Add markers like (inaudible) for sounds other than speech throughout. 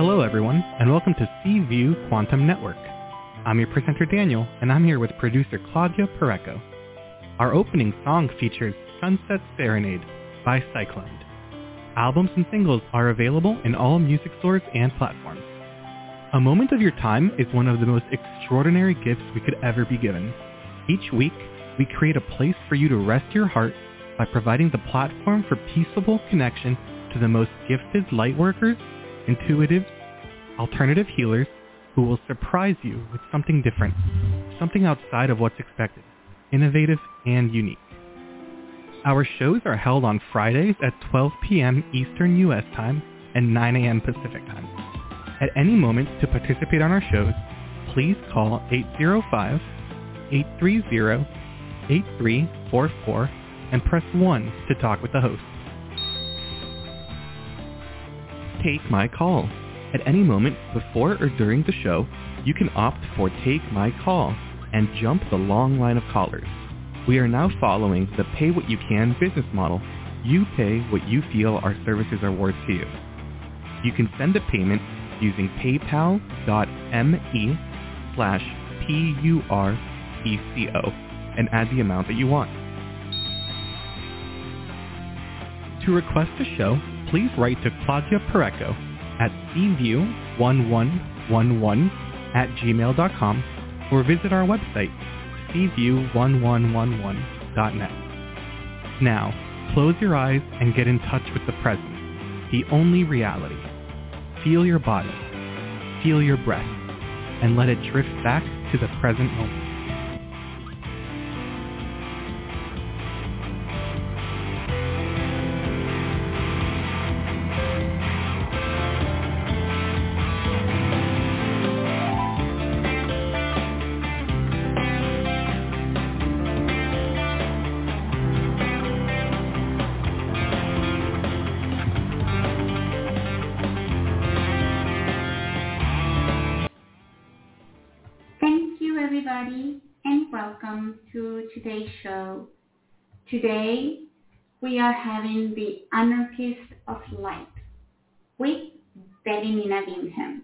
Hello everyone, and welcome to C View Quantum Network. I'm your presenter Daniel, and I'm here with producer Claudia Pureco. Our opening song features Sunset Serenade by Cyclone. Albums and singles are available in all music stores and platforms. A moment of your time is one of the most extraordinary gifts we could ever be given. Each week, we create a place for you to rest your heart by providing the platform for peaceable connection to the most gifted lightworkers, intuitives, alternative healers who will surprise you with something different, something outside of what's expected, innovative and unique. Our shows are held on Fridays at 12 p.m. Eastern U.S. time and 9 a.m. Pacific time. At any moment to participate on our shows, please call 805-830-8344 and press 1 to talk with the host. Take my call. At any moment before or during the show, you can opt for Take My Call and jump the long line of callers. We are now following the pay what you can business model. You pay what you feel our services are worth to you. You can send a payment using paypal.me slash P-U-R-E-C-O and add the amount that you want. To request a show, please write to Claudia Pureco at cview1111 at gmail.com or visit our website, cview1111.net. Now, close your eyes and get in touch with the present, the only reality. Feel your body, feel your breath, and let it drift back to the present moment. Of Light with Devi Nina Bingham.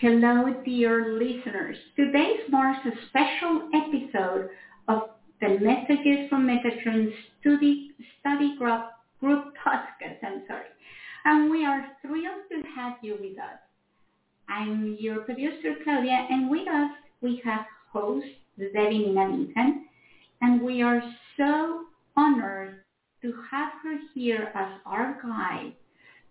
Hello, dear listeners. Today marks a special episode of the Messages from Metatron Study, Study Group, Group podcast. I'm sorry. And we are thrilled to have you with us. I'm your producer, Claudia, and with us we have host Devi Nina and we are so honored to have her here as our guide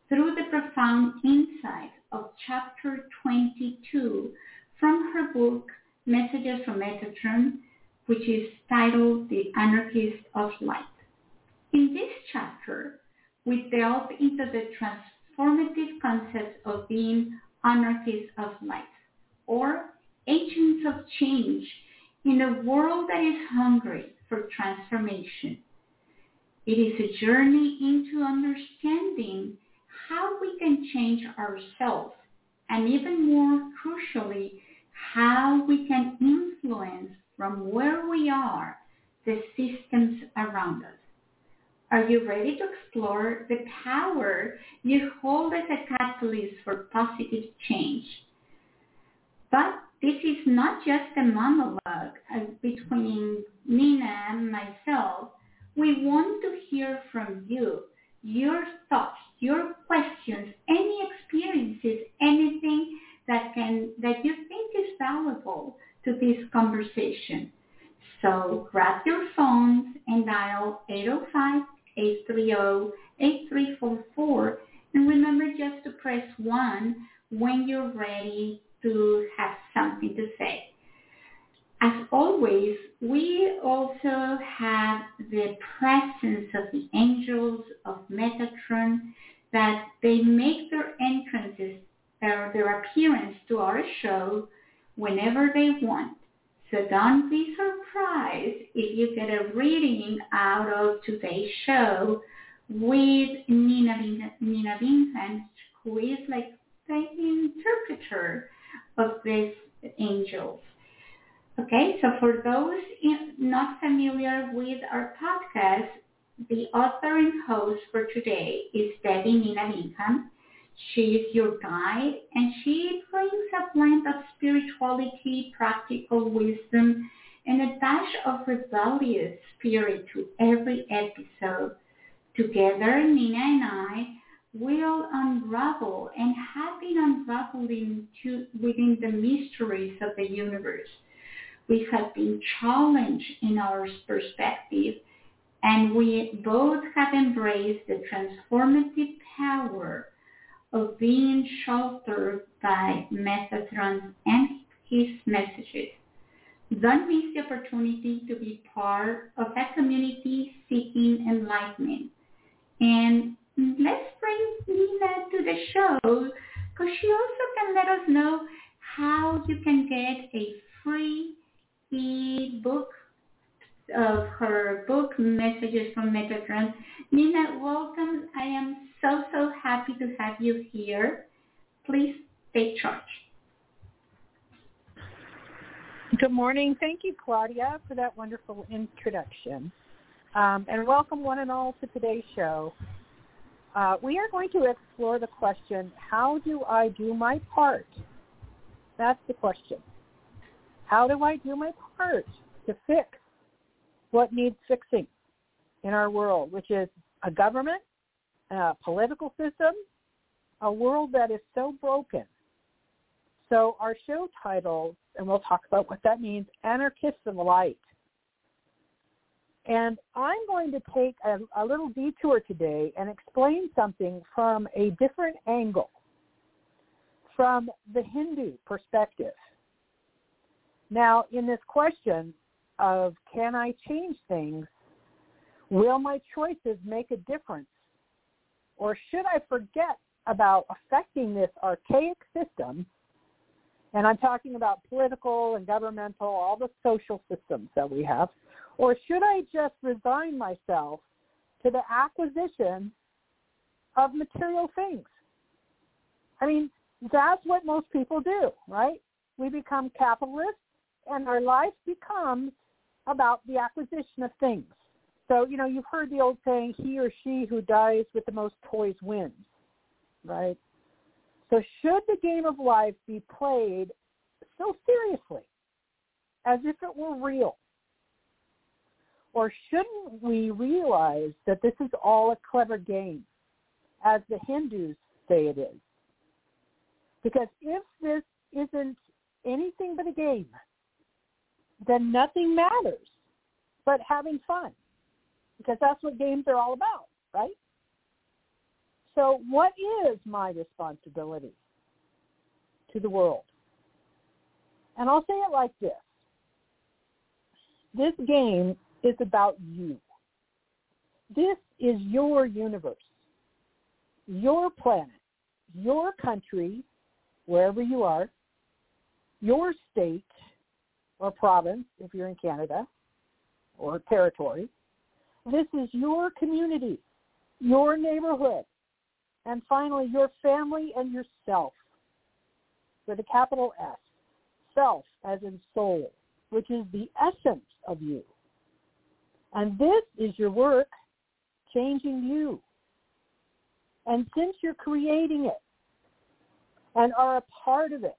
through the profound insight of chapter 22 from her book Messages from Metatron, which is titled The Anarchist of Light. In this chapter, we delve into the transformative concept of being anarchists of light, or agents of change in a world that is hungry for transformation. It is a journey into understanding how we can change ourselves and even more crucially, how we can influence from where we are the systems around us. Are you ready to explore the power you hold as a catalyst for positive change? But this is not just a monologue uh, between Nina and myself. We want to hear from you, your thoughts, your questions, any experiences, anything that can that you think is valuable to this conversation. So grab your phones and dial 805-830-8344 and remember just to press 1 when you're ready to have something to say. As always, we also have the presence of the angels of Metatron that they make their entrances or their appearance to our show whenever they want. So don't be surprised if you get a reading out of today's show with Nina, Nina Vincent, who is like the interpreter of these angels. Okay, so for those in, not familiar with our podcast, the author and host for today is Devi Nina Bingham. She is your guide and she brings a blend of spirituality, practical wisdom, and a dash of rebellious spirit to every episode. Together, Nina and I will unravel and have been unraveling to, within the mysteries of the universe. We have been challenged in our perspective and we both have embraced the transformative power of being sheltered by Metatron and his messages. Don't miss the opportunity to be part of a community seeking enlightenment. And let's bring Nina to the show because she also can let us know how you can get a free e-book of her book, Messages from Metatron. Nina, welcome. I am so, so happy to have you here. Please take charge. Good morning. Thank you, Claudia, for that wonderful introduction. Um, and welcome one and all to today's show. Uh, we are going to explore the question, how do I do my part? That's the question. How do I do my part to fix what needs fixing in our world, which is a government, a political system, a world that is so broken. So our show title, and we'll talk about what that means, Anarchists the Light. And I'm going to take a, a little detour today and explain something from a different angle, from the Hindu perspective. Now, in this question, of can I change things? Will my choices make a difference? Or should I forget about affecting this archaic system? And I'm talking about political and governmental, all the social systems that we have. Or should I just resign myself to the acquisition of material things? I mean, that's what most people do, right? We become capitalists and our life becomes about the acquisition of things. So, you know, you've heard the old saying, he or she who dies with the most toys wins, right? So should the game of life be played so seriously, as if it were real? Or shouldn't we realize that this is all a clever game, as the Hindus say it is? Because if this isn't anything but a game, then nothing matters but having fun because that's what games are all about, right? So what is my responsibility to the world? And I'll say it like this. This game is about you. This is your universe, your planet, your country, wherever you are, your state, or province if you're in Canada or territory. This is your community, your neighborhood, and finally your family and yourself with a capital S, self as in soul, which is the essence of you. And this is your work changing you. And since you're creating it and are a part of it,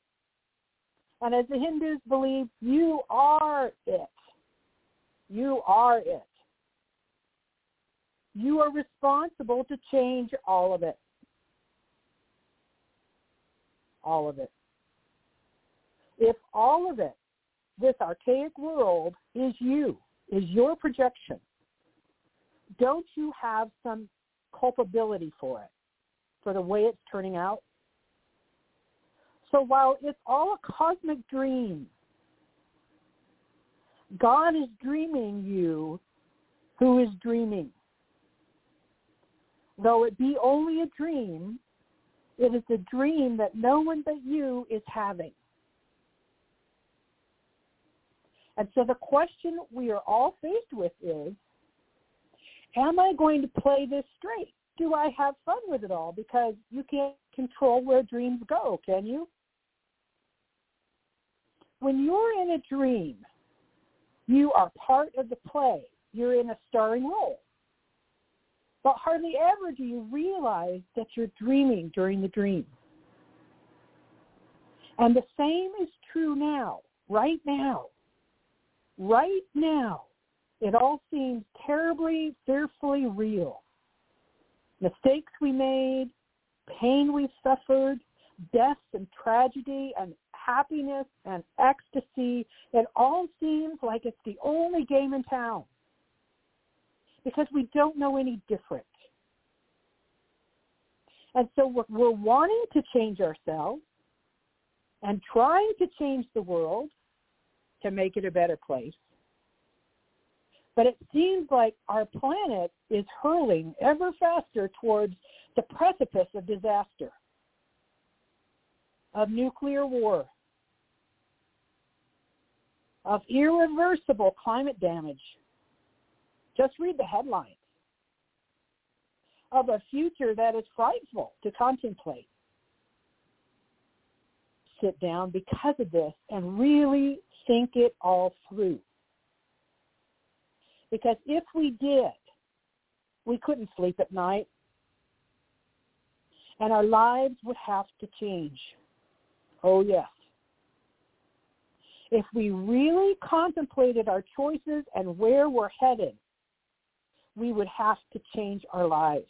and as the Hindus believe, you are it. You are it. You are responsible to change all of it. All of it. If all of it, this archaic world, is you, is your projection, don't you have some culpability for it, for the way it's turning out? So while it's all a cosmic dream, God is dreaming you who is dreaming. Though it be only a dream, it is a dream that no one but you is having. And so the question we are all faced with is, am I going to play this straight? Do I have fun with it all? Because you can't control where dreams go, can you? When you're in a dream, you are part of the play. You're in a starring role. But hardly ever do you realize that you're dreaming during the dream. And the same is true now, right now. Right now. It all seems terribly, fearfully real. Mistakes we made, pain we've suffered, death and tragedy and happiness and ecstasy, it all seems like it's the only game in town because we don't know any different. And so we're, we're wanting to change ourselves and trying to change the world to make it a better place. But it seems like our planet is hurling ever faster towards the precipice of disaster, of nuclear war, of irreversible climate damage. Just read the headlines of a future that is frightful to contemplate. Sit down because of this and really think it all through. Because if we did, we couldn't sleep at night and our lives would have to change. Oh, yes. If we really contemplated our choices and where we're headed, we would have to change our lives.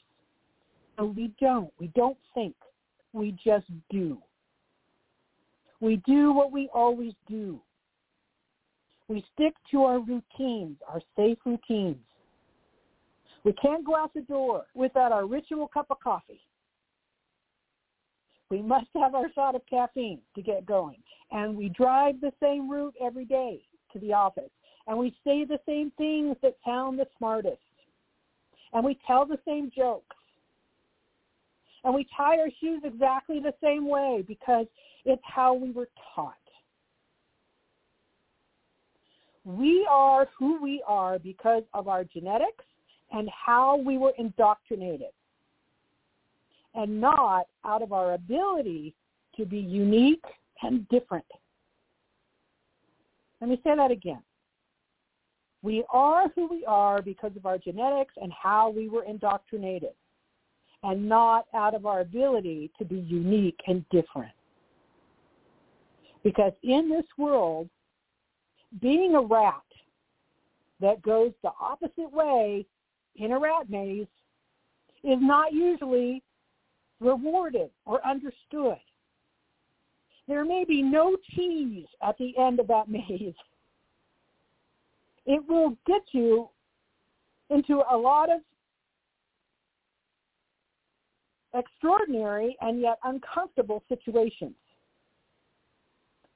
And we don't. We don't think. We just do. We do what we always do. We stick to our routines, our safe routines. We can't go out the door without our ritual cup of coffee. We must have our shot of caffeine to get going. And we drive the same route every day to the office. And we say the same things that sound the smartest. And we tell the same jokes. And we tie our shoes exactly the same way because it's how we were taught. We are who we are because of our genetics and how we were indoctrinated and not out of our ability to be unique and different. Let me say that again. We are who we are because of our genetics and how we were indoctrinated and not out of our ability to be unique and different. Because in this world, being a rat that goes the opposite way in a rat maze is not usually rewarded or understood. There may be no cheese at the end of that (laughs) maze. It will get you into a lot of extraordinary and yet uncomfortable situations.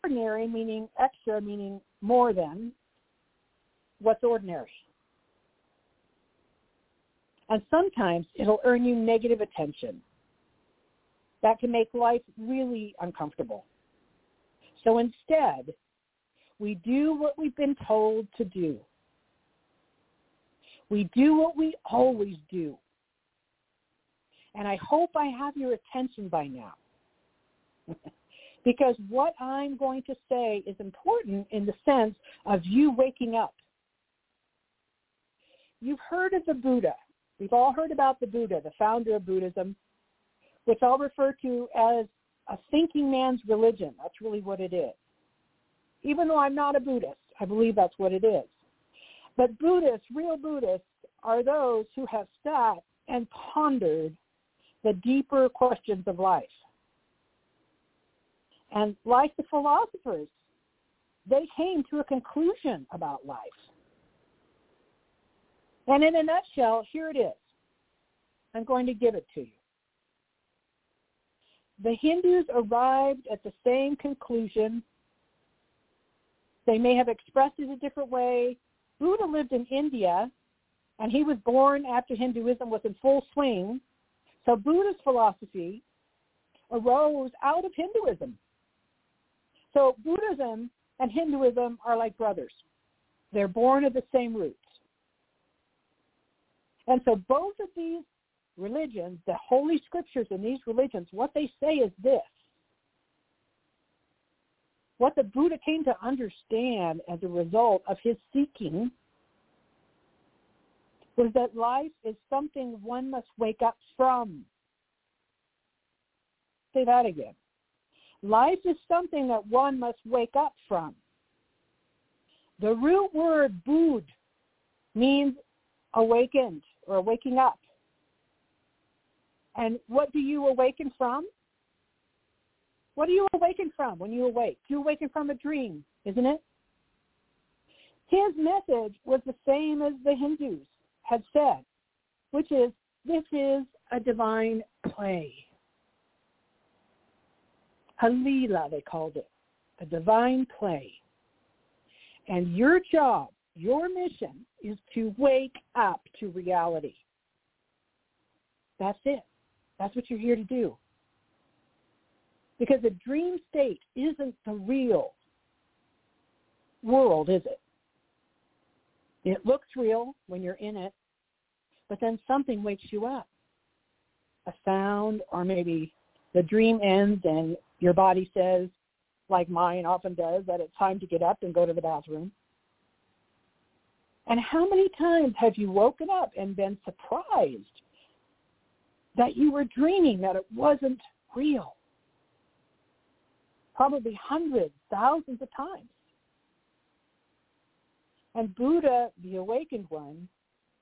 Ordinary meaning extra, meaning more than what's ordinary. And sometimes it'll earn you negative attention that can make life really uncomfortable. So instead, we do what we've been told to do. We do what we always do. And I hope I have your attention by now. (laughs) because what I'm going to say is important in the sense of you waking up. You've heard of the Buddha. We've all heard about the Buddha, the founder of Buddhism, which I'll refer to as a thinking man's religion. That's really what it is. Even though I'm not a Buddhist, I believe that's what it is. But Buddhists, real Buddhists, are those who have sat and pondered the deeper questions of life. And like the philosophers, they came to a conclusion about life. And in a nutshell, here it is. I'm going to give it to you the Hindus arrived at the same conclusion. They may have expressed it a different way. Buddha lived in India, and he was born after Hinduism was in full swing. So Buddha's philosophy arose out of Hinduism. So Buddhism and Hinduism are like brothers. They're born of the same roots. And so both of these religions, the holy scriptures in these religions, what they say is this. What the Buddha came to understand as a result of his seeking was that life is something one must wake up from. say that again. Life is something that one must wake up from. The root word bud means awakened or waking up. And what do you awaken from? What do you awaken from when you awake? You awaken from a dream, isn't it? His message was the same as the Hindus had said, which is this is a divine play. Halila, they called it, a divine play. And your job, your mission is to wake up to reality. That's it. That's what you're here to do. Because a dream state isn't the real world, is it? It looks real when you're in it, but then something wakes you up. A sound or maybe the dream ends and your body says, like mine often does, that it's time to get up and go to the bathroom. And how many times have you woken up and been surprised that you were dreaming that it wasn't real? Probably hundreds, thousands of times. And Buddha, the awakened one,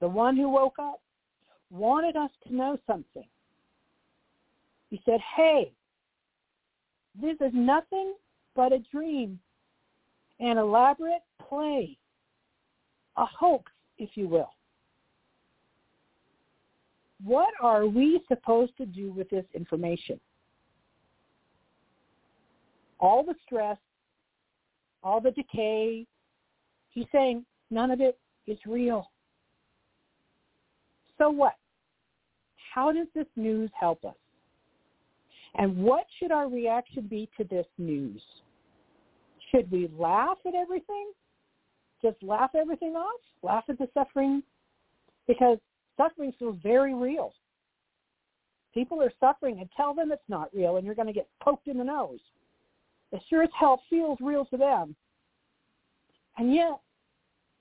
the one who woke up, wanted us to know something. He said, hey, this is nothing but a dream, an elaborate play, a hoax, if you will. What are we supposed to do with this information? All the stress, all the decay. He's saying none of it is real. So what? How does this news help us? And what should our reaction be to this news? Should we laugh at everything? Just laugh everything off? Laugh at the suffering? Because suffering feels very real. People are suffering and tell them it's not real and you're going to get poked in the nose. It sure as hell feels real to them. And yet,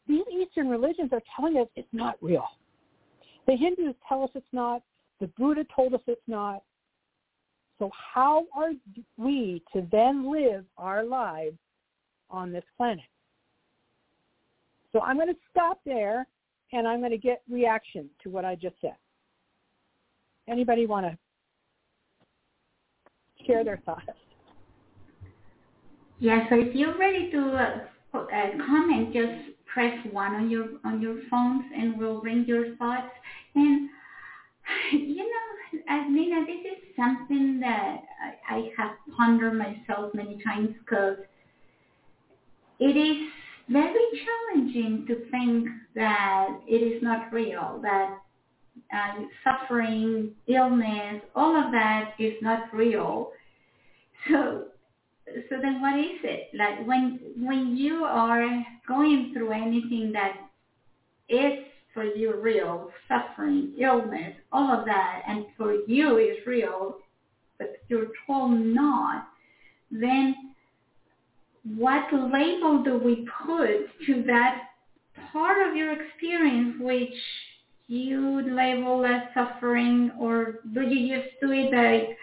these Eastern religions are telling us it's not real. The Hindus tell us it's not. The Buddha told us it's not. So how are we to then live our lives on this planet? So I'm going to stop there and I'm going to get reaction to what I just said. Anybody want to share their thoughts? Yeah, so if you're ready to uh, uh, comment, just press one on your on your phones and we'll bring your thoughts. And you know, Admina, this is something that I, I have pondered myself many times because it is very challenging to think that it is not real, that uh, suffering, illness, all of that is not real. So, so then what is it? Like when when you are going through anything that is for you real, suffering, illness, all of that, and for you is real, but you're told not, then what label do we put to that part of your experience which you label as suffering or do you just do it like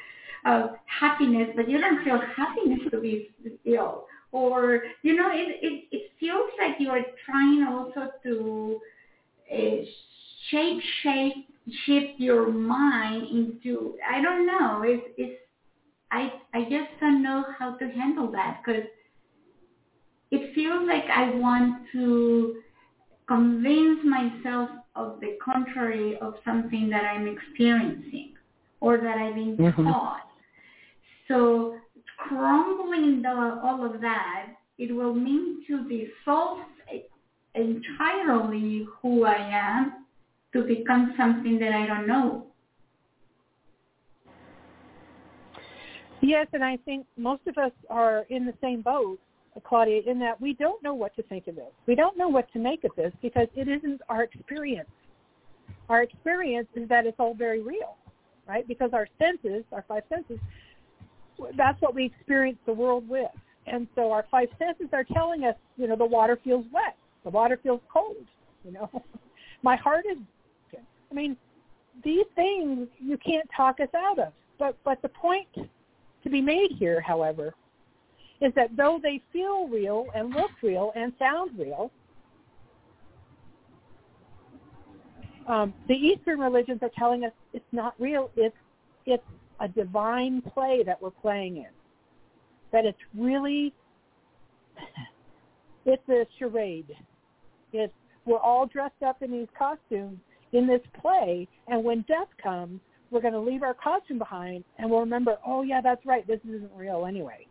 uh, happiness but you don't feel happiness to be ill or you know it, it, it feels like you are trying also to uh, shape shape shift your mind into I don't know it's it's I I just don't know how to handle that because it feels like I want to convince myself of the contrary of something that I'm experiencing or that I've been mm-hmm. taught. So crumbling the, all of that, it will mean to dissolve entirely who I am to become something that I don't know. Yes, and I think most of us are in the same boat Claudia, in that we don't know what to think of this. We don't know what to make of this because it isn't our experience. Our experience is that it's all very real, right? Because our senses, our five senses, that's what we experience the world with. And so our five senses are telling us, you know, the water feels wet, the water feels cold, you know, (laughs) my heart is. broken. I mean, these things you can't talk us out of. But but the point to be made here, however, is that though they feel real and look real and sound real, um, the Eastern religions are telling us it's not real. It's it's a divine play that we're playing in. That it's really it's a charade. It's we're all dressed up in these costumes in this play, and when death comes, we're going to leave our costume behind, and we'll remember, oh yeah, that's right, this isn't real anyway.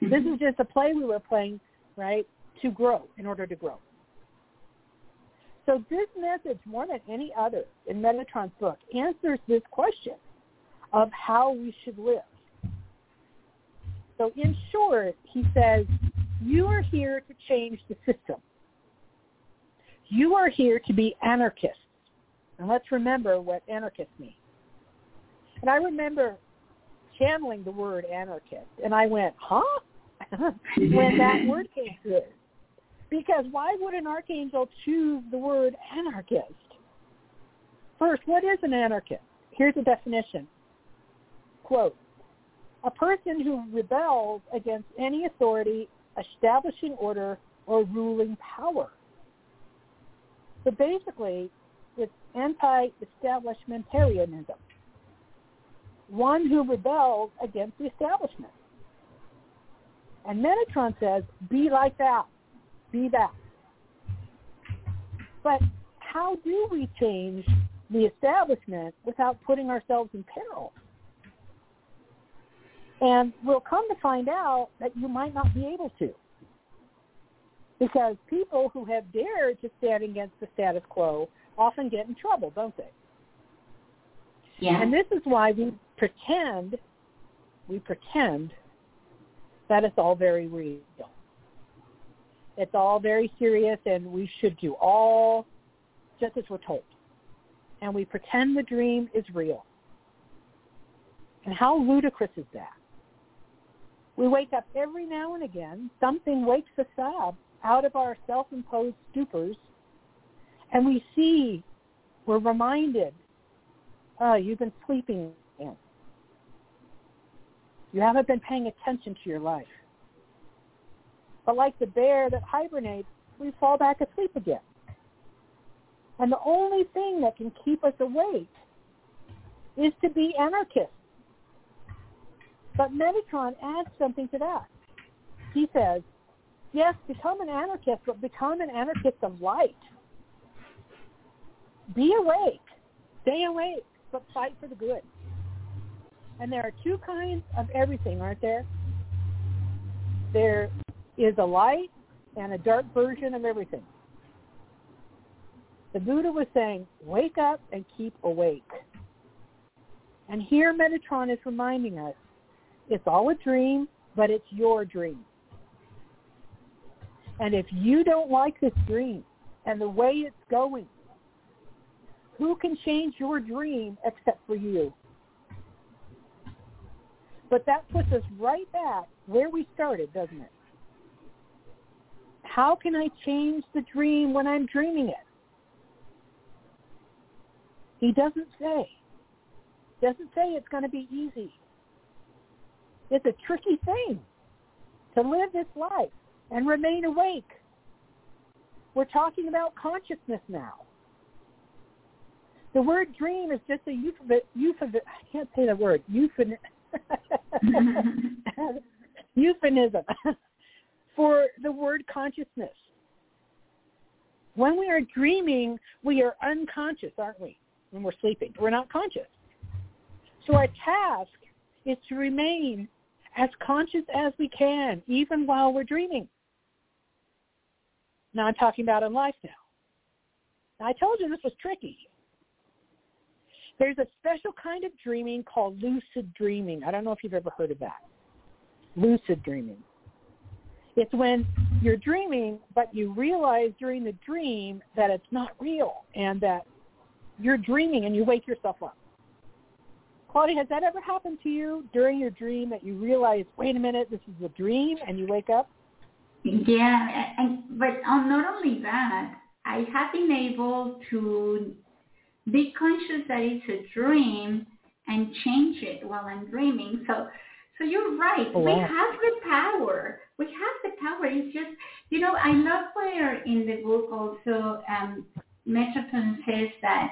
This is just a play we were playing, right, to grow in order to grow. So this message, more than any other in Metatron's book, answers this question of how we should live. So in short, he says, you are here to change the system. You are here to be anarchists. And let's remember what anarchists mean. And I remember channeling the word anarchist, and I went, huh? (laughs) when that (laughs) word came through. Because why would an archangel choose the word anarchist? First, what is an anarchist? Here's a definition. Quote, a person who rebels against any authority, establishing order, or ruling power. So basically, it's anti-establishmentarianism. One who rebels against the establishment. And Metatron says, be like that be that. But how do we change the establishment without putting ourselves in peril? And we'll come to find out that you might not be able to. Because people who have dared to stand against the status quo often get in trouble, don't they? Yeah. And this is why we pretend, we pretend that it's all very real. It's all very serious, and we should do all just as we're told. And we pretend the dream is real. And how ludicrous is that? We wake up every now and again. Something wakes us up out of our self-imposed stupors, and we see, we're reminded, oh, you've been sleeping in. You haven't been paying attention to your life. But like the bear that hibernates, we fall back asleep again. And the only thing that can keep us awake is to be anarchists. But Metatron adds something to that. He says, yes, become an anarchist, but become an anarchist of light. Be awake. Stay awake, but fight for the good. And there are two kinds of everything, aren't there? There is a light and a dark version of everything. The Buddha was saying, wake up and keep awake. And here Metatron is reminding us, it's all a dream, but it's your dream. And if you don't like this dream and the way it's going, who can change your dream except for you? But that puts us right back where we started, doesn't it? How can I change the dream when I'm dreaming it? He doesn't say. Doesn't say it's going to be easy. It's a tricky thing to live this life and remain awake. We're talking about consciousness now. The word dream is just a euphemism. I can't say the word. Euphemism. (laughs) euphemism (laughs) for the word consciousness. When we are dreaming, we are unconscious, aren't we? When we're sleeping, we're not conscious. So our task is to remain as conscious as we can, even while we're dreaming. Now I'm talking about in life now. now. I told you this was tricky. There's a special kind of dreaming called lucid dreaming. I don't know if you've ever heard of that. Lucid dreaming. It's when you're dreaming, but you realize during the dream that it's not real and that you're dreaming and you wake yourself up. Claudia, has that ever happened to you during your dream that you realize, wait a minute, this is a dream, and you wake up? Yeah, and, but um, not only that, I have been able to be conscious that it's a dream and change it while I'm dreaming. So So you're right. Oh, we have the power. We have the power. It's just, you know, I love where in the book also um, Metatron says that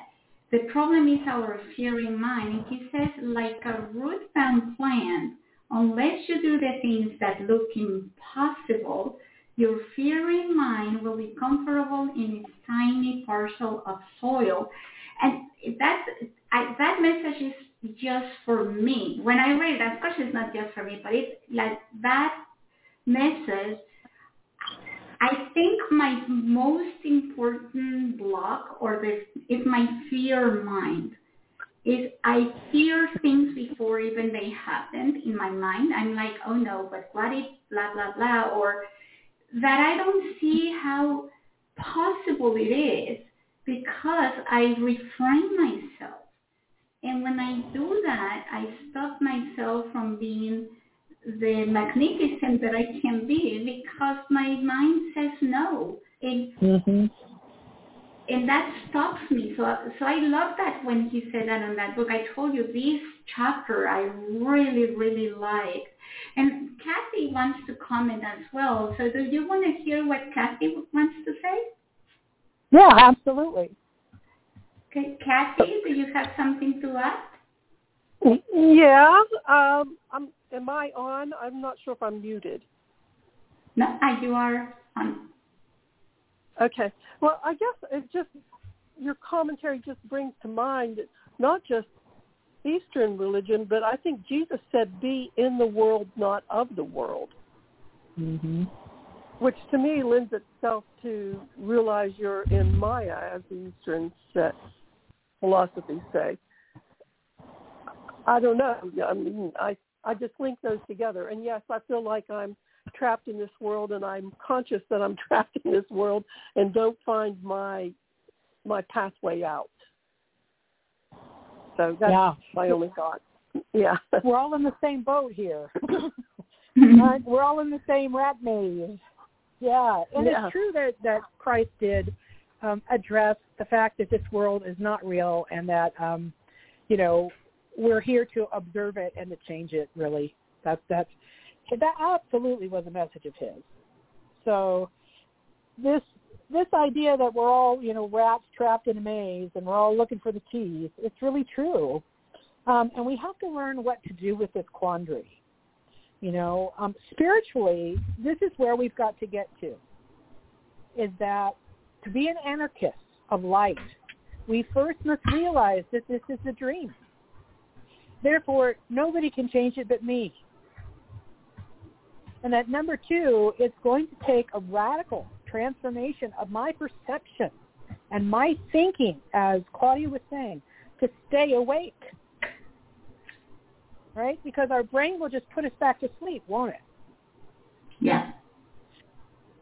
the problem is our fearing mind. And he says, like a root-bound plant, unless you do the things that look impossible, your fearing mind will be comfortable in its tiny parcel of soil. And that, I, that message is just for me. When I read it, of course it's not just for me, but it's like that message. I think my most important block or the is my fear mind. Is I fear things before even they happened in my mind. I'm like, oh no, but what if blah blah blah or that I don't see how possible it is because I refrain myself. And when I do that, I stop myself from being the magnificent that I can be because my mind says no. And, Mm-hmm. and that stops me. So, so I love that when he said that in that book. I told you this chapter I really, really liked. And Kathy wants to comment as well. So do you want to hear what Kathy wants to say? Yeah, absolutely. Okay, Kathy, do you have something to add? Yeah. Um, I'm. Am I on? I'm not sure if I'm muted. No, uh, you are on. Okay. Well, I guess it just your commentary just brings to mind not just Eastern religion, but I think Jesus said, "Be in the world, not of the world," Mm-hmm. Which to me lends itself to realize you're in Maya, as the Eastern set philosophies say. I don't know. I mean, I I just link those together, and yes, I feel like I'm trapped in this world, and I'm conscious that I'm (laughs) trapped in this world, and don't find my my pathway out. So that's Yeah. my only thought. Yeah. We're all in the same boat here. (laughs) We're all in the same rat maze. Yeah, and Yeah. it's true that that Christ did um, address the fact that this world is not real and that um, you know we're here to observe it and to change it. Really, that's that's that absolutely was a message of his. So this this idea that we're all you know rats trapped in a maze and we're all looking for the keys, it's really true. Um, and we have to learn what to do with this quandary. You know, um, spiritually, this is where we've got to get to. Is that to be an anarchist of light, we first must realize that this is a dream. Therefore, nobody can change it but me. And that number two, it's going to take a radical transformation of my perception and my thinking, as Claudia was saying, to stay awake right? Because our brain will just put us back to sleep, won't it? Yeah.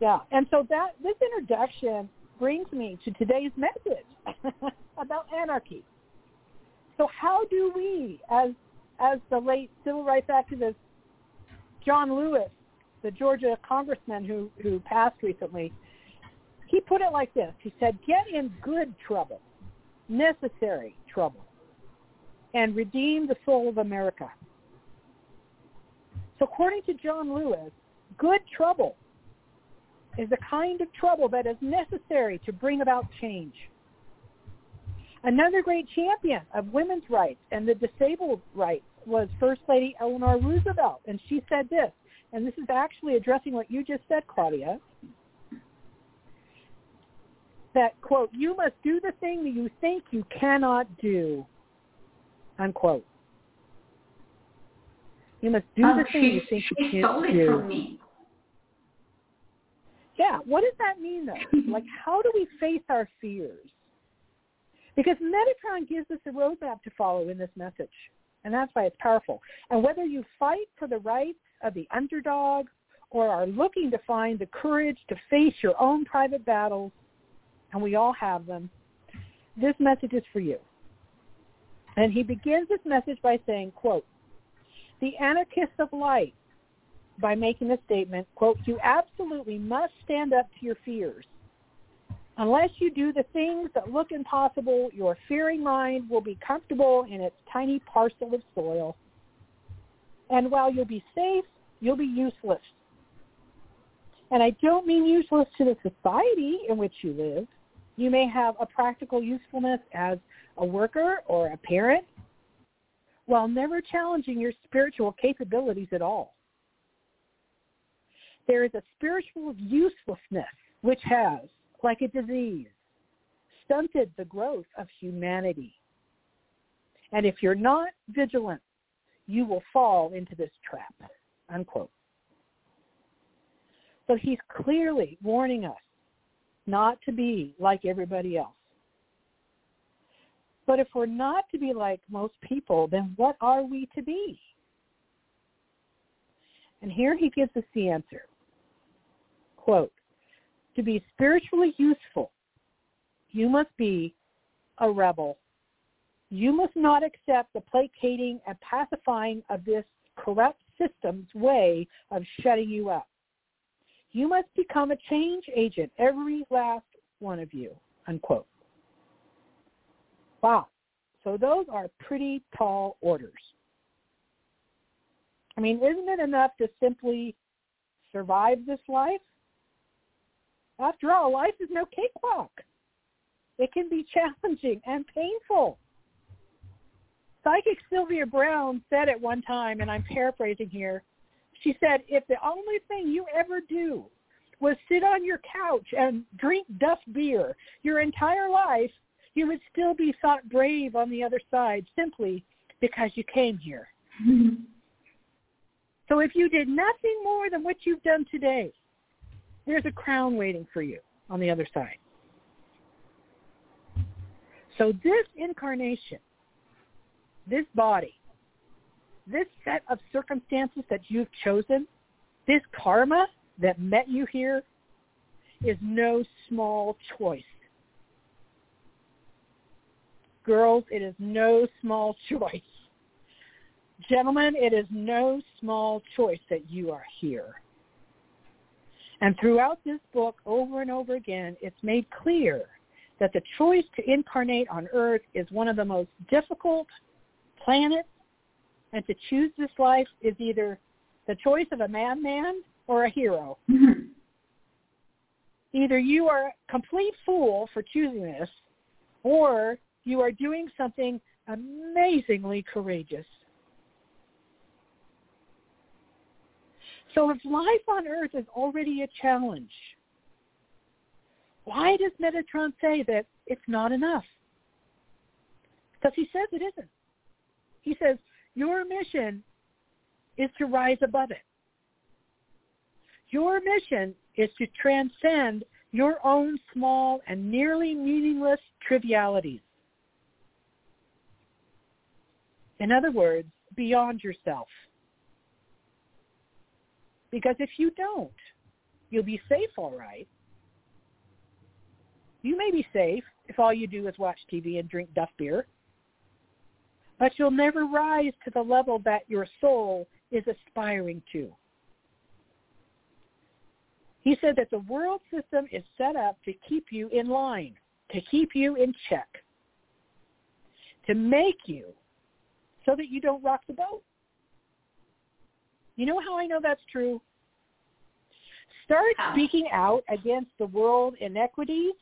Yeah. And so that this introduction brings me to today's message (laughs) about anarchy. So how do we, as as the late civil rights activist John Lewis, the Georgia congressman who who passed recently, he put it like this. He said, "Get in good trouble, necessary trouble, and redeem the soul of America." So according to John Lewis, good trouble is the kind of trouble that is necessary to bring about change. Another great champion of women's rights and the disabled rights was First Lady Eleanor Roosevelt, and she said this, and this is actually addressing what you just said, Claudia, that, quote, you must do the thing that you think you cannot do, unquote. You must do oh, the thing she, you think you can't stole it do. from me. Yeah, what does that mean though? (laughs) like how do we face our fears? Because Metatron gives us a roadmap to follow in this message. And that's why it's powerful. And whether you fight for the rights of the underdog or are looking to find the courage to face your own private battles, and we all have them, this message is for you. And he begins this message by saying, quote, the anarchist of light by making the statement, quote, you absolutely must stand up to your fears. Unless you do the things that look impossible, your fearing mind will be comfortable in its tiny parcel of soil. And while you'll be safe, you'll be useless. And I don't mean useless to the society in which you live. You may have a practical usefulness as a worker or a parent while never challenging your spiritual capabilities at all. There is a spiritual uselessness which has, like a disease, stunted the growth of humanity. And if you're not vigilant, you will fall into this trap, unquote. So he's clearly warning us not to be like everybody else. But if we're not to be like most people, then what are we to be? And here he gives us the answer. Quote, to be spiritually useful, you must be a rebel. You must not accept the placating and pacifying of this corrupt system's way of shutting you up. You must become a change agent, every last one of you, unquote. Wow. So those are pretty tall orders. I mean, isn't it enough to simply survive this life? After all, life is no cakewalk. It can be challenging and painful. Psychic Sylvia Browne said at one time, and I'm paraphrasing here, she said, if the only thing you ever do was sit on your couch and drink Duff beer your entire life, you would still be thought brave on the other side simply because you came here. Mm-hmm. so if you did nothing more than what you've done today, there's a crown waiting for you on the other side. So this incarnation, this body, this set of circumstances that you've chosen, this karma that met you here is no small choice. Girls, it is no small (laughs) choice. Gentlemen, it is no small choice that you are here. And throughout this book, over and over again, it's made clear that the choice to incarnate on Earth is one of the most difficult planets, and to choose this life is either the choice of a madman or a hero. Mm-hmm. Either you are a complete fool for choosing this, or you are doing something amazingly courageous. So if life on Earth is already a challenge, why does Metatron say that it's not enough? Because he says it isn't. He says, your mission is to rise above it. Your mission is to transcend your own small and nearly meaningless trivialities. In other words, beyond yourself. Because if you don't, you'll be safe all right. You may be safe if all you do is watch TV and drink Duff beer. But you'll never rise to the level that your soul is aspiring to. He said that the world system is set up to keep you in line, to keep you in check, to make you so that you don't rock the boat. You know how I know that's true? Start speaking out against the world inequities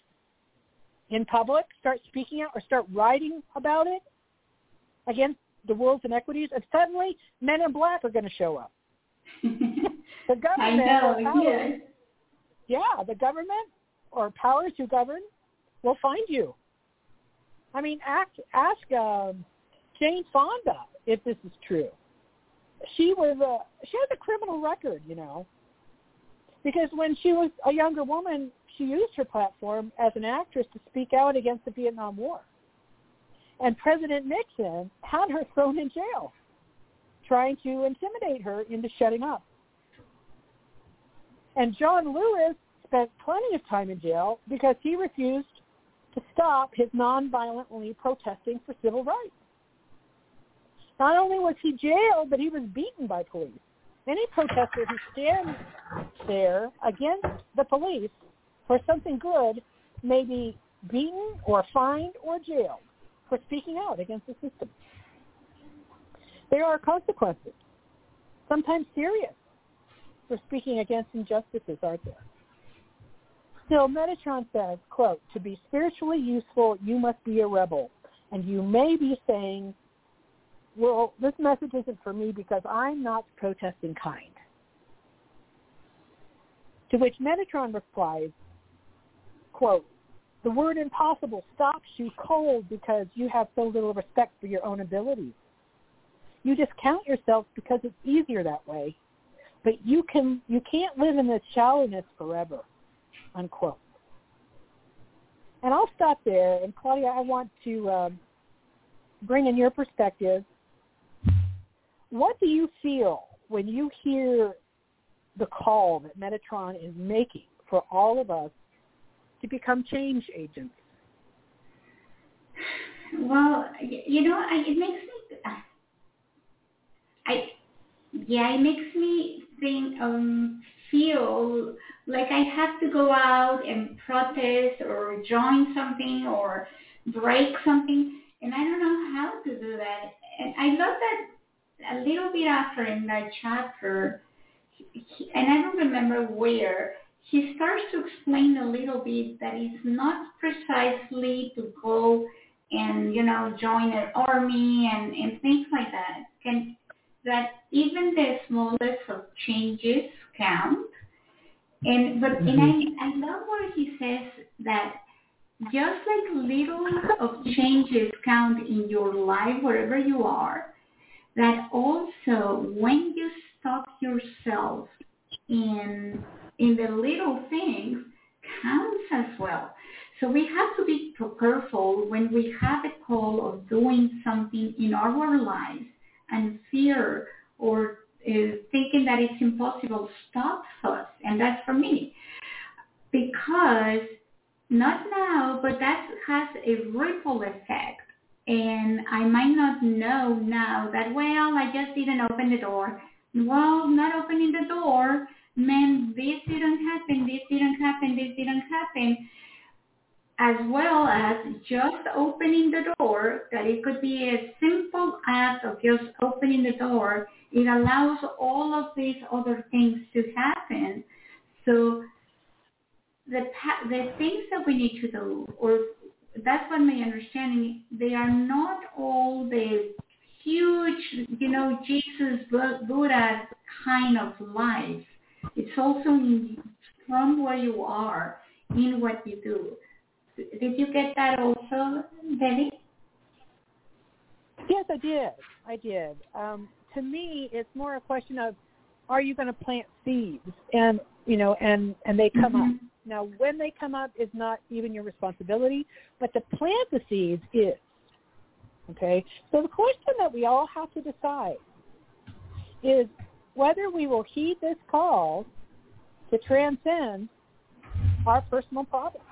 in public. Start speaking out or start writing about it against the world's inequities, and suddenly men in black are going to show up. (laughs) the government know, powers, yeah. yeah, the government or powers who govern will find you. I mean, ask ask um, Jane Fonda if this is true. She was a she has a criminal record, you know, because when she was a younger woman, she used her platform as an actress to speak out against the Vietnam War. And President Nixon had her thrown in jail, trying to intimidate her into shutting up. And John Lewis spent plenty of time in jail because he refused to stop his nonviolently protesting for civil rights. Not only was he jailed, but he was beaten by police. Any protester who stands there against the police for something good may be beaten or fined or jailed for speaking out against the system. There are consequences. sometimes serious for speaking against injustices, aren't there? Still, Metatron says, quote, to be spiritually useful, you must be a rebel. And you may be saying, well, this message isn't for me because I'm not protesting kind. To which Metatron replies, quote, the word impossible stops you cold because you have so little respect for your own abilities. You discount yourself because it's easier that way, but you can you can't live in this shallowness forever unquote. And I'll stop there. And Claudia, I want to um, bring in your perspective. What do you feel when you hear the call that Metatron is making for all of us to become change agents? Well, you know, I, it makes me, I, yeah, it makes me think, um, feel like I have to go out and protest or join something or break something, and I don't know how to do that. And I love that a little bit after in that chapter, he, and I don't remember where, he starts to explain a little bit that it's not precisely to go and, you know, join an army and, and things like that. Can, that even the smallest of changes count and but mm-hmm. and I I love where he says that just like little of changes count in your life wherever you are, that also when you stop yourself in in the little things counts as well. So we have to be careful when we have a call of doing something in our lives and fear or is thinking that it's impossible stops us, and that's for me. Because not now, but that has a ripple effect. And I might not know now that, well, I just didn't open the door. Well, not opening the door meant this didn't happen, this didn't happen, this didn't happen as well as just opening the door, that it could be a simple act of just opening the door. It allows all of these other things to happen. So the the things that we need to do, or that's what my understanding, they are not all the huge, you know, Jesus, Buddha kind of life. It's also from where you are in what you do. Did you get that also, Devi? Yes, I did. I did. Um, to me, it's more a question of, are you going to plant seeds, and you know, and and they come mm-hmm. up. Now, when they come up is not even your responsibility, but to plant the seeds is. Okay. So the question that we all have to decide is whether we will heed this call to transcend our personal problems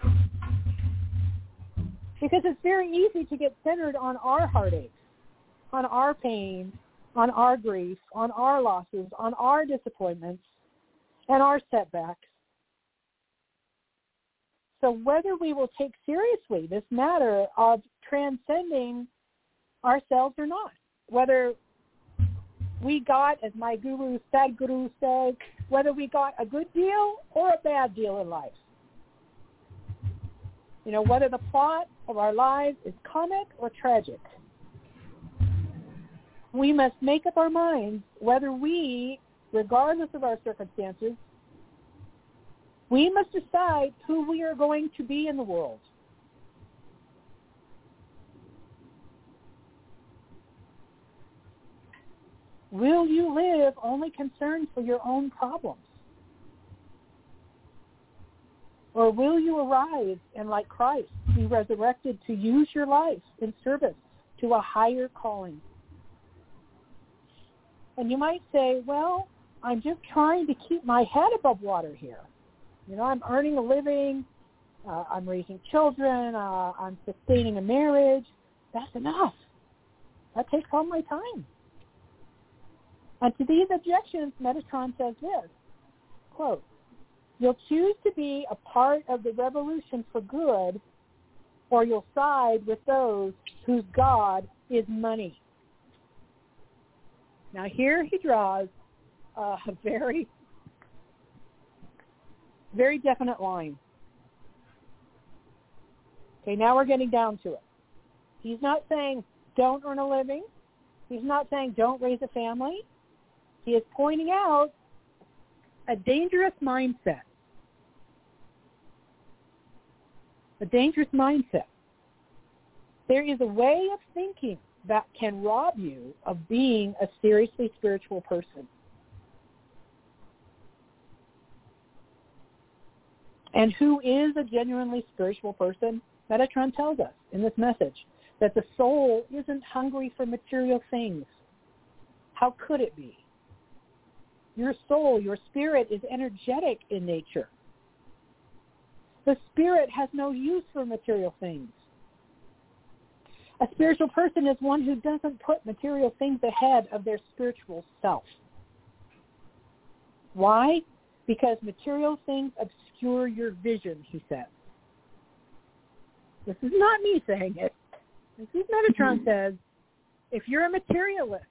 because it's very easy to get centered on our heartaches, on our pain, on our grief, on our losses, on our disappointments, and our setbacks. So whether we will take seriously this matter of transcending ourselves or not, whether we got, as my guru, Sadhguru says, whether we got a good deal or a bad deal in life. You know, whether the plot of our lives is comic or tragic. We must make up our minds whether we, regardless of our circumstances, we must decide who we are going to be in the world. Will you live only concerned for your own problems? Or will you arise and, like Christ, be resurrected to use your life in service to a higher calling? And you might say, well, I'm just trying to keep my head above water here. You know, I'm earning a living. Uh, I'm raising children. Uh, I'm sustaining a marriage. That's enough. That takes all my time. And to these objections, Metatron says this, quote, You'll choose to be a part of the revolution for good, or you'll side with those whose God is money. Now here he draws a (laughs) very, very definite line. Okay, now we're getting down to it. He's not saying don't earn a living. He's not saying don't raise a family. He is pointing out a dangerous mindset. A dangerous mindset. There is a way of thinking that can rob you of being a seriously spiritual person. And who is a genuinely spiritual person? Metatron tells us in this message that the soul isn't hungry for material things. How could it be? Your soul, your spirit is energetic in nature. The spirit has no use for material things. A spiritual person is one who doesn't put material things ahead of their spiritual self. Why? Because material things obscure your vision, he says. This is not me saying it. This is Metatron mm-hmm. says, if you're a materialist,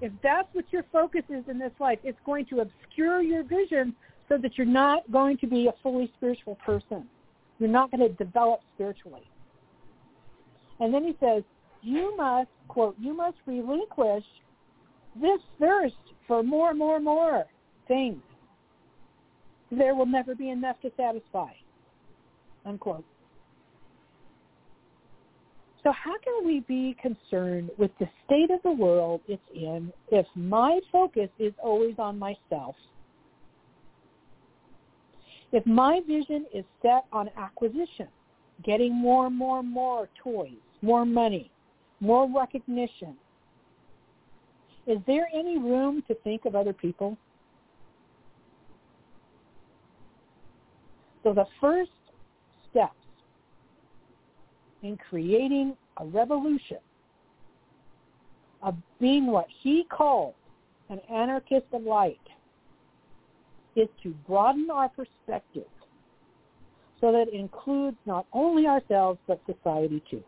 if that's what your focus is in this life, it's going to obscure your vision so that you're not going to be a fully spiritual person. You're not going to develop spiritually. And then he says, you must, quote, you must relinquish this thirst for more, and more, and more things. There will never be enough to satisfy, unquote. So how can we be concerned with the state of the world it's in if my focus is always on myself? If my vision is set on acquisition, getting more more more toys, more money, more recognition, is there any room to think of other people? So the first steps in creating a revolution of being what he called an anarchist of light is to broaden our perspective so that it includes not only ourselves but society too.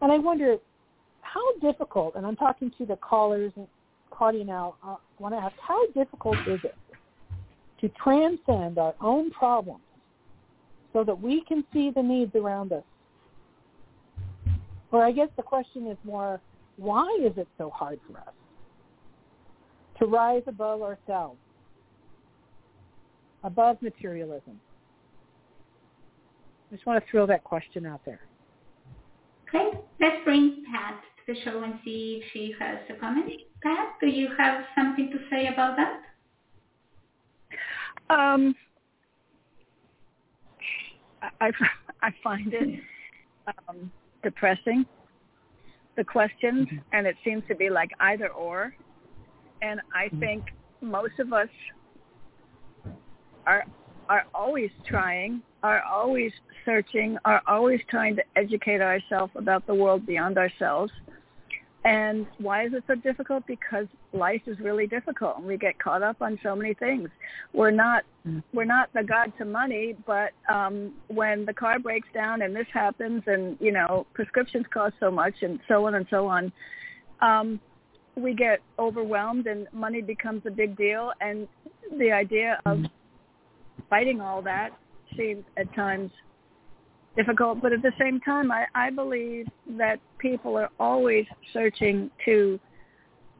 And I wonder how difficult, and I'm talking to the callers and Claudia now, uh, I want to ask, how difficult is it to transcend our own problems so that we can see the needs around us? Or I guess the question is more, why is it so hard for us to rise above ourselves, above materialism? I just want to throw that question out there. Okay, let's bring Pat the show and see if she has a comment. Pat, do you have something to say about that? Um, I, I find it um, depressing, the questions, mm-hmm. and it seems to be like either or. And I mm-hmm. think most of us are are always trying, are always searching, are always trying to educate ourselves about the world beyond ourselves. And why is it so difficult? Because life is really difficult, and we get caught up on so many things. We're not we're not the god to money, but um, when the car breaks down and this happens, and you know prescriptions cost so much, and so on and so on, um, we get overwhelmed, and money becomes a big deal. And the idea of fighting all that seems at times difficult, but at the same time, I, I believe that people are always searching to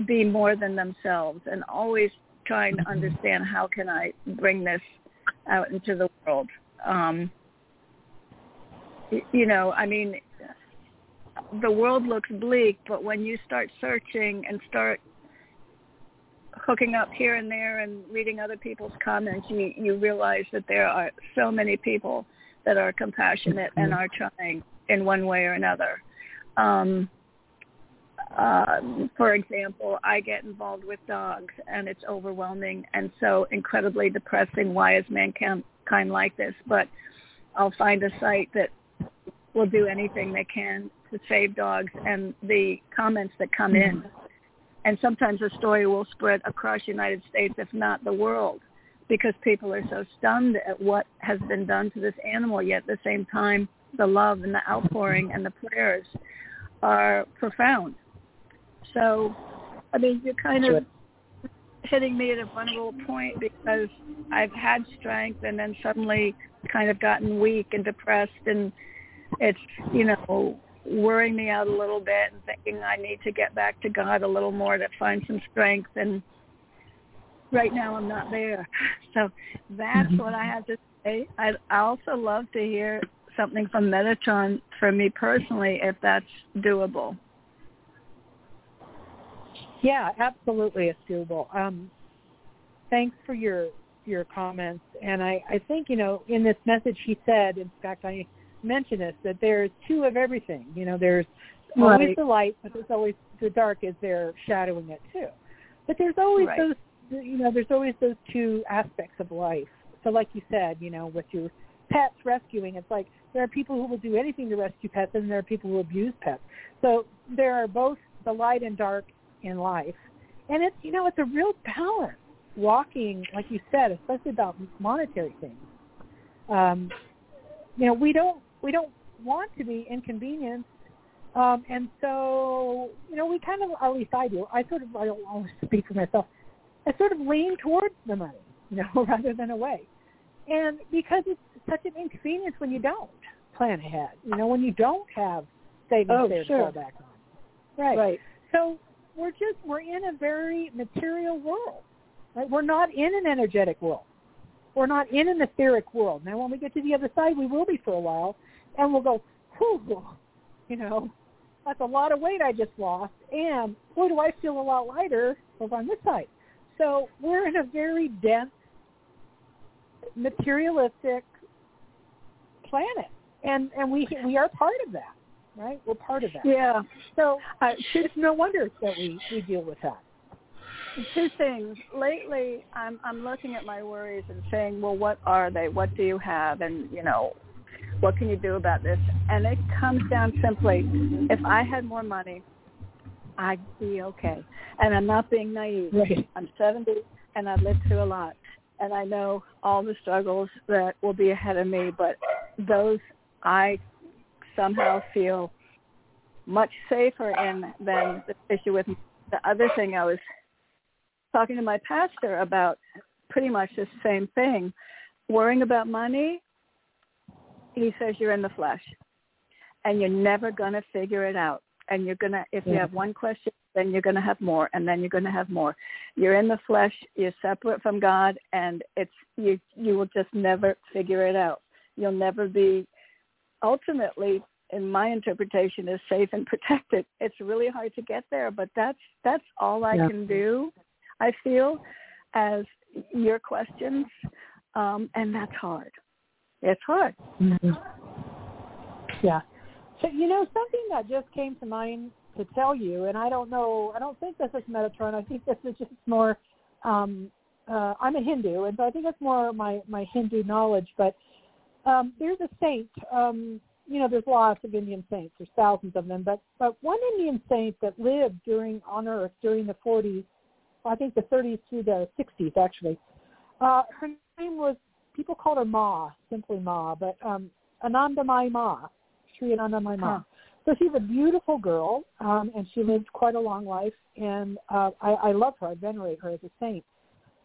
be more than themselves and always trying to understand how can I bring this out into the world. Um, you know, I mean, the world looks bleak, but when you start searching and start hooking up here and there and reading other people's comments, you you realize that there are so many people that are compassionate and are trying in one way or another. Um, uh, for example, I get involved with dogs, and it's overwhelming and so incredibly depressing. Why is mankind like this? But I'll find a site that will do anything they can to save dogs, and the comments that come in, and sometimes the story will spread across the United States, if not the world because people are so stunned at what has been done to this animal, yet at the same time, the love and the outpouring and the prayers are profound. So, I mean, you're kind of hitting me at a vulnerable point because I've had strength and then suddenly kind of gotten weak and depressed and it's, you know, worrying me out a little bit and thinking I need to get back to God a little more to find some strength and right now I'm not there. (laughs) So that's mm-hmm. what I have to say. I I also love to hear something from Metatron for me personally if that's doable. Yeah, absolutely, it's doable. Um, thanks for your your comments, and I I think you know in this message he said, in fact, I mentioned this that there's two of everything. You know, there's always the light, but there's always the dark is there shadowing it too. But there's always right. those you know there's always those two aspects of life. So like you said, you know, with your pets rescuing, it's like there are people who will do anything to rescue pets, and there are people who abuse pets. So there are both the light and dark in life. And it's, you know, it's a real balance walking, like you said, especially about monetary things. Um, you know, we don't, we don't want to be inconvenienced. Um, and so, you know, we kind of, at least I do, I sort of, I don't always speak for myself, I sort of lean towards the money, (laughs) you know, rather than away. And because it's such an inconvenience when you don't plan ahead, you know, when you don't have savings oh, there to fall back on. Right. Right. So we're just we're in a very material world. Right? We're not in an energetic world. We're not in an etheric world. Now, when we get to the other side, we will be for a while, and we'll go, whew, (laughs) you know, that's a lot of weight I just lost, and boy, do I feel a lot lighter over on this side. So we're in a very dense, materialistic planet, and and we we are part of that right? We're part of that. Yeah. So uh, it's no wonder that we, we deal with that. Two things. Lately, I'm I'm looking at my worries and saying, well, what are they? What do you have? And you know, what can you do about this? And it comes down simply, if I had more money, I'd be okay. And I'm not being naive. Right. I'm 70 and I've lived through a lot. And I know all the struggles that will be ahead of me, but those I somehow feel much safer in than the issue with the other thing I was talking to my pastor about pretty much the same thing. Worrying about money, he says you're in the flesh and you're never going to figure it out. And you're going to, if you have one question, then you're going to have more and then you're going to have more. You're in the flesh, you're separate from God and it's, you, you will just never figure it out. You'll never be ultimately in my interpretation is safe and (laughs) protected it's really hard to get there but that's that's all i yeah. can do i feel as your questions um and that's hard it's hard mm-hmm. yeah so you know something that just came to mind to tell you and i don't know i don't think this is metatron i think this is just more um uh i'm a hindu and so i think it's more my my hindu knowledge but um there's a saint um you know, there's lots of Indian saints. There's thousands of them, but but one Indian saint that lived during on Earth during the 40s, I think the 30s through the 60s actually. Uh, her name was people called her Ma, simply Ma, but um, Anandamayi Ma, Sri Anandamayi Ma. Huh. So she's a beautiful girl, um, and she lived quite a long life, and uh, I, I love her. I venerate her as a saint.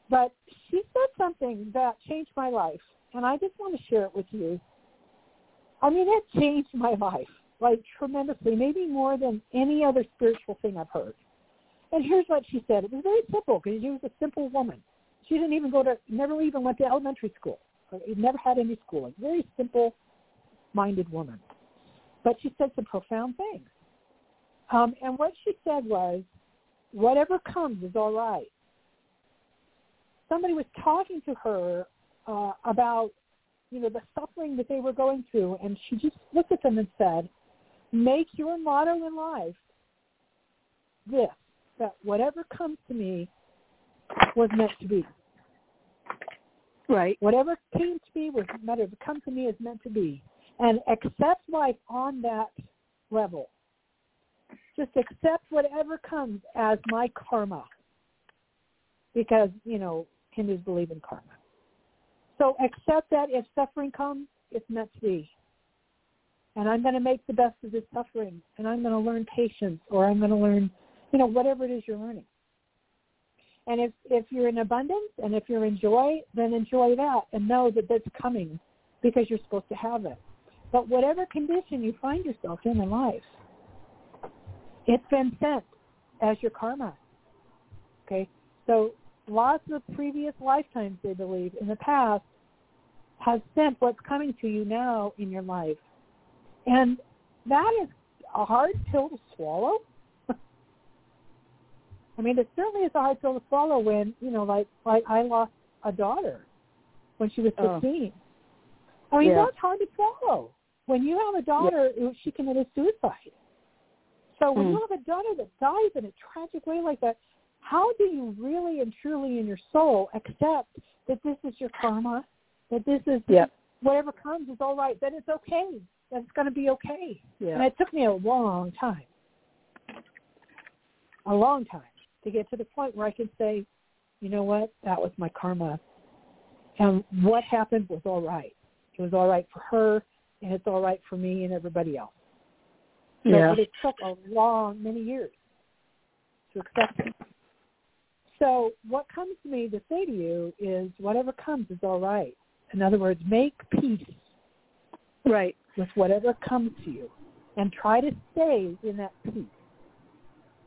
But she said something that changed my life, and I just want to share it with you. I mean, it changed my life like tremendously, maybe more than any other spiritual thing I've heard. And here's what she said. It was very simple because she was a simple woman. She didn't even go to, never even went to elementary school. Never had any schooling. Very simple-minded woman. But she said some profound things. Um, and what she said was, whatever comes is all right. Somebody was talking to her uh, about you know, the suffering that they were going through. And she just looked at them and said, make your motto in life this, that whatever comes to me was meant to be. Right. Whatever came to me was meant to come to me is meant to be. And accept life on that level. Just accept whatever comes as my karma. Because, you know, Hindus believe in karma. So accept that if suffering comes, it's meant to be. and I'm going to make the best of this suffering, and I'm going to learn patience, or I'm going to learn, you know, whatever it is you're learning. And if if you're in abundance and if you're in joy, then enjoy that and know that that's coming because you're supposed to have it. But whatever condition you find yourself in in life, it's been sent as your karma. Okay, so lots of previous lifetimes, they believe, in the past, has sent what's coming to you now in your life. And that is a hard pill to swallow. (laughs) I mean, it certainly is a hard pill to swallow when, you know, like, like I lost a daughter when she was 15. Oh. I mean, Yeah. that's hard to swallow. When you have a daughter, she committed suicide. So when Mm. you have a daughter that dies in a tragic way like that, how do you really and truly in your soul accept that this is your karma, that this is Yeah. whatever comes is all right, that it's okay, that it's going to be okay. And it took me a long time, a long time to get to the point where I can say, you know what, that was my karma. And what happened was all right. It was all right for her, and it's all right for me and everybody else. So, Yeah. But it took a long, many years to accept it. So what comes to me to say to you is whatever comes is all right. In other words, make peace Right. with whatever comes to you and try to stay in that peace.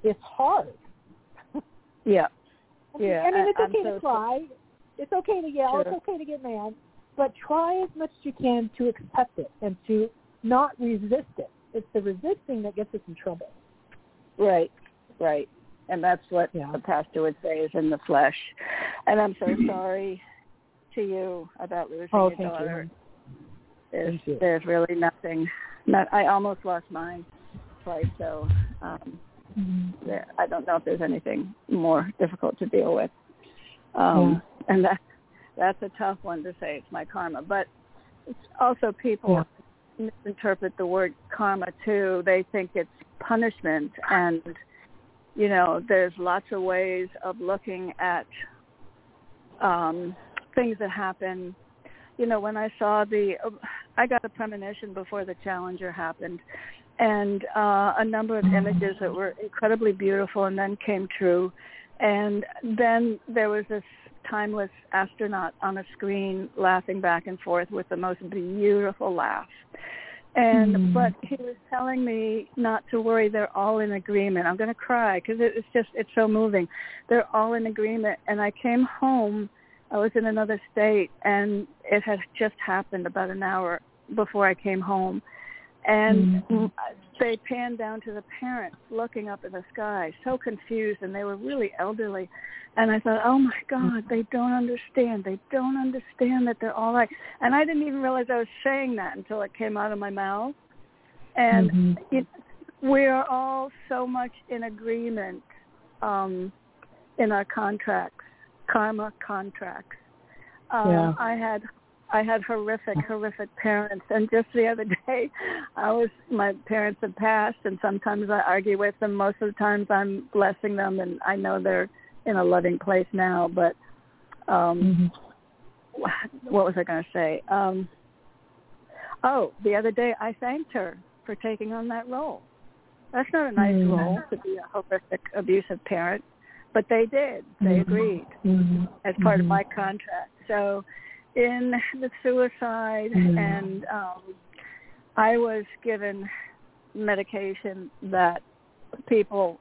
It's hard. Yeah. (laughs) Yeah, I mean, it's I'm okay so- to cry. It's okay to yell. It's okay to get mad. But try as much as you can to accept it and to not resist it. It's the resisting that gets us in trouble. Right. Right. And that's what Yeah. the pastor would say is in the flesh. And I'm so (clears throat) sorry to you about losing Oh, your daughter. you. There's Thank you. there's really nothing. Not, I almost lost mine twice, so um, Mm-hmm. there, I don't know if there's anything more difficult to deal with. Um, And that that's a tough one to say. It's my karma, but it's also people misinterpret the word karma too. They think it's punishment, and you know, there's lots of ways of looking at um, things that happen. You know, when I saw the, I got a premonition before the Challenger happened, and uh, a number of images that were incredibly beautiful, and then came true. And then there was this timeless astronaut on a screen laughing back and forth with the most beautiful laugh. And Mm. but he was telling me not to worry. They're all in agreement. I'm going to cry because it's just it's so moving. They're all in agreement. And I came home. I was in another state, and it had just happened about an hour before I came home. And Mhm. They panned down to the parents looking up at the sky, so confused, and they were really elderly. And I thought, oh my God, they don't understand. They don't understand that they're all right. And I didn't even realize I was saying that until it came out of my mouth. And Mhm. it, we are all so much in agreement um, in our contracts, karma contracts. Um, Yeah. I had I had horrific, horrific parents, and just the other (laughs) day, I was my parents have passed, and sometimes I argue with them. Most of the times, I'm blessing them, and I know they're in a loving place now. But um, Mhm. what was I going to say? Um, oh, the other day I thanked her for taking on that role. That's not a nice Mm. role to be a horrific, abusive parent, but they did. They Mhm. agreed Mhm. as part of Mhm. my contract. So, in the suicide, Mm. and um, I was given medication that people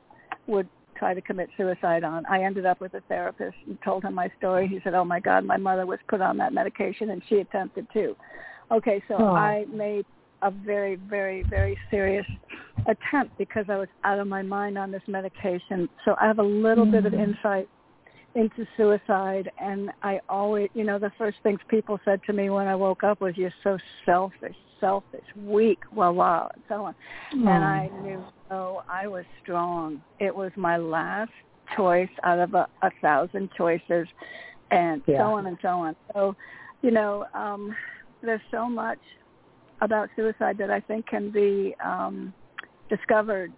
would try to commit suicide on. I ended up with a therapist and told him my story. He said, "Oh my God, my mother was put on that medication and she attempted too." Okay, so Oh. I made a very, very, very serious attempt because I was out of my mind on this medication. So I have a little bit of Mhm. insight into suicide and I always you know, the first things people said to me when I woke up was you're so selfish, selfish, weak, blah blah and so on. And I knew oh I was strong. It was my last choice out of a, a thousand choices and Yeah. so on and so on. So, you know, um there's so much about suicide that I think can be um discovered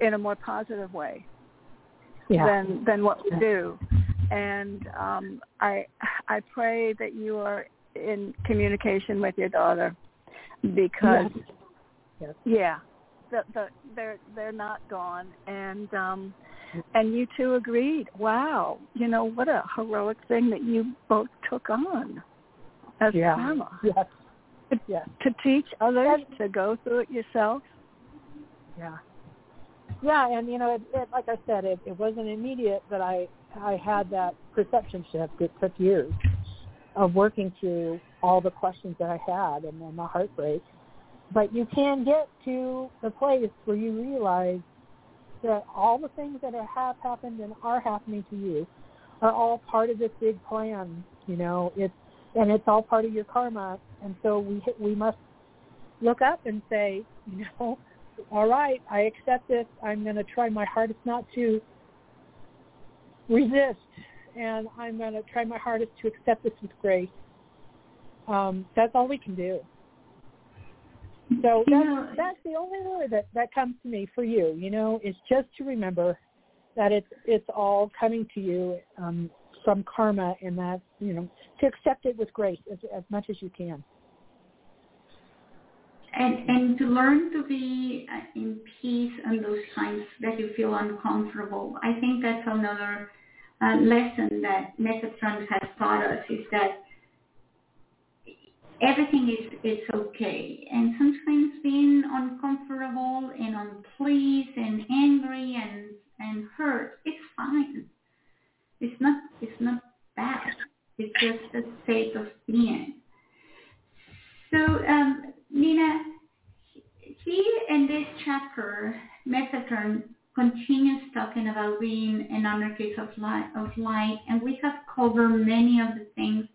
in a more positive way yeah. than than what we do. And um, I I pray that you are in communication with your daughter because Yes. Yes. Yeah, the, the, they're they're not gone, and um, and you two agreed. Wow, you know what a heroic thing that you both took on as yeah. karma. Yes. Yes. To teach others to go through it yourself. Yeah. Yeah, and you know, it, it, like I said, it, it wasn't immediate, but I I had that perception shift. It took years of working through all the questions that I had and then the heartbreak. But you can get to the place where you realize that all the things that have happened and are happening to you are all part of this big plan. You know, it's and it's all part of your karma. And so we we must look up and say, (laughs) you know, all right, I accept this. I'm going to try my hardest not to resist, and I'm going to try my hardest to accept this with grace. Um, that's all we can do. So that's, that's the only word that, that comes to me for you, you know, is just to remember that it's it's all coming to you um, from karma and that, you know, to accept it with grace as, as much as you can and and to learn to be uh, in peace in those times that you feel uncomfortable. I think that's another uh, lesson that Metatron has taught us is that everything is is okay, and sometimes being uncomfortable and unpleased and angry and and hurt, it's fine. It's not it's not bad. It's just a state of being. So um, Nina, he in this chapter, Metatron continues talking about being an anarchist of light, of light, and we have covered many of the things.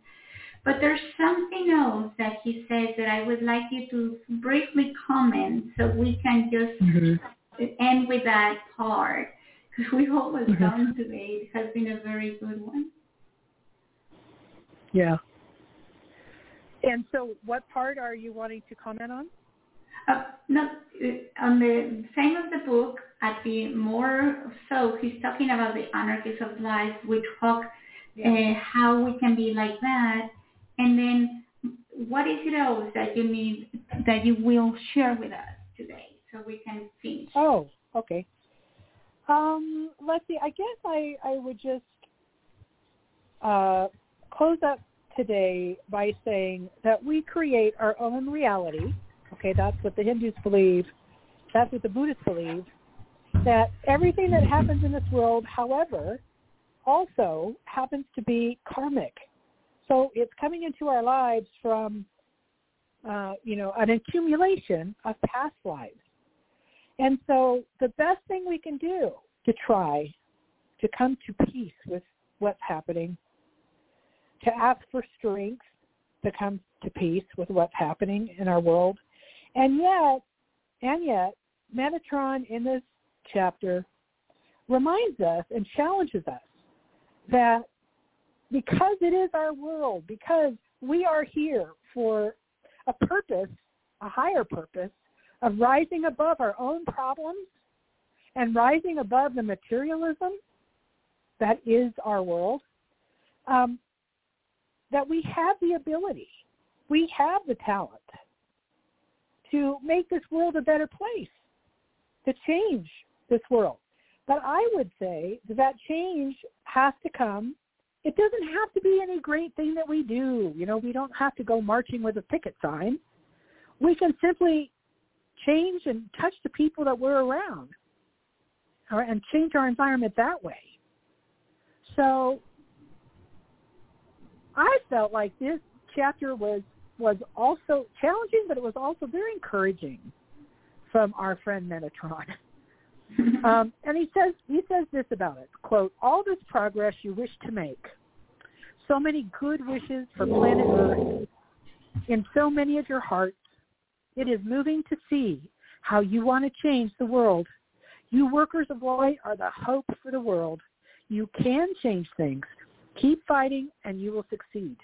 But there's something else that he says that I would like you to briefly comment so we can just mm-hmm. end with that part (laughs) because we almost mm-hmm. done today. It has been a very good one. Yeah. And so what part are you wanting to comment on? Uh, no, uh, on the same of the book, at the more so, he's talking about the anarchists of life, which talk yeah. uh, how we can be like that, and then what is it else that you need that you will share with us today, so we can finish. Oh, okay. Um, let's see. I guess I I would just uh, close up today by saying that we create our own reality. Okay, that's what the Hindus believe. That's what the Buddhists believe. That everything that happens in this world, however, also happens to be karmic. So it's coming into our lives from, uh, you know, an accumulation of past lives. And so the best thing we can do to try to come to peace with what's happening to ask for strength to come to peace with what's happening in our world. And yet, and yet, Metatron in this chapter reminds us and challenges us that because it is our world, because we are here for a purpose, a higher purpose of rising above our own problems and rising above the materialism that is our world, um, that we have the ability, we have the talent to make this world a better place, to change this world. But I would say that, that change has to come. It doesn't have to be any great thing that we do. You know, we don't have to go marching with a picket sign. We can simply change and touch the people that we're around or, and change our environment that way. So I felt like this chapter was was also challenging, but it was also very encouraging from our friend Metatron. (laughs) um, and he says he says this about it: "quote All this progress you wish to make, so many good wishes for planet Earth, in so many of your hearts, it is moving to see how you want to change the world. You workers of light are the hope for the world. You can change things. Keep fighting and you will succeed.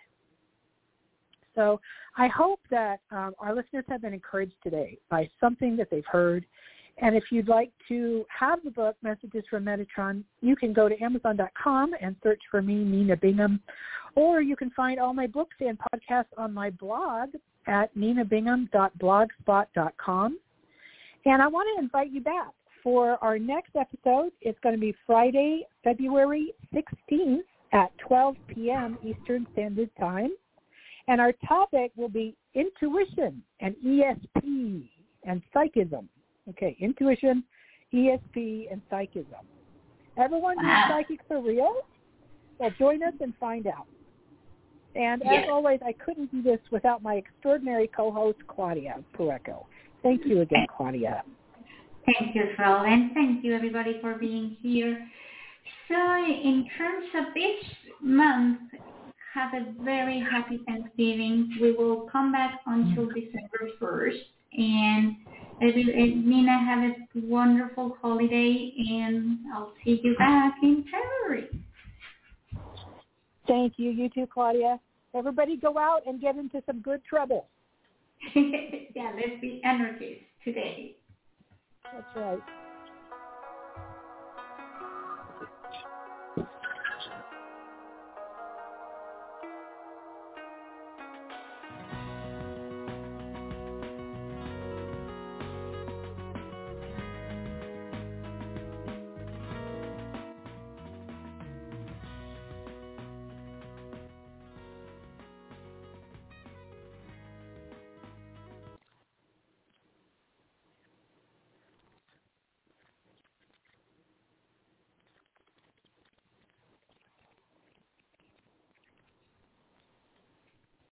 So I hope that um, our listeners have been encouraged today by something that they've heard. And if you'd like to have the book, Messages from Metatron, you can go to Amazon.com and search for me, Nina Bingham. Or you can find all my books and podcasts on my blog at ninabingham.blogspot.com. And I want to invite you back for our next episode. It's going to be Friday, February 16th at 12 p.m. Eastern Standard Time. And our topic will be intuition and ESP and psychism. Okay, intuition, ESP, and psychism. Everyone wow. Ah. psychics are real? Well, join us and find out. And yes. as always, I couldn't do this without my extraordinary co-host, Claudia Pureco. Thank you again, Claudia. Thank you, Phil, and thank you, everybody, for being here. So in terms of this month, have a very happy Thanksgiving. We will come back until December 1st. And Nina, have a wonderful holiday, and I'll see you back in February. Thank you. You too, Claudia. Everybody go out and get into some good trouble. (laughs) yeah, let's be anarchists today. That's right.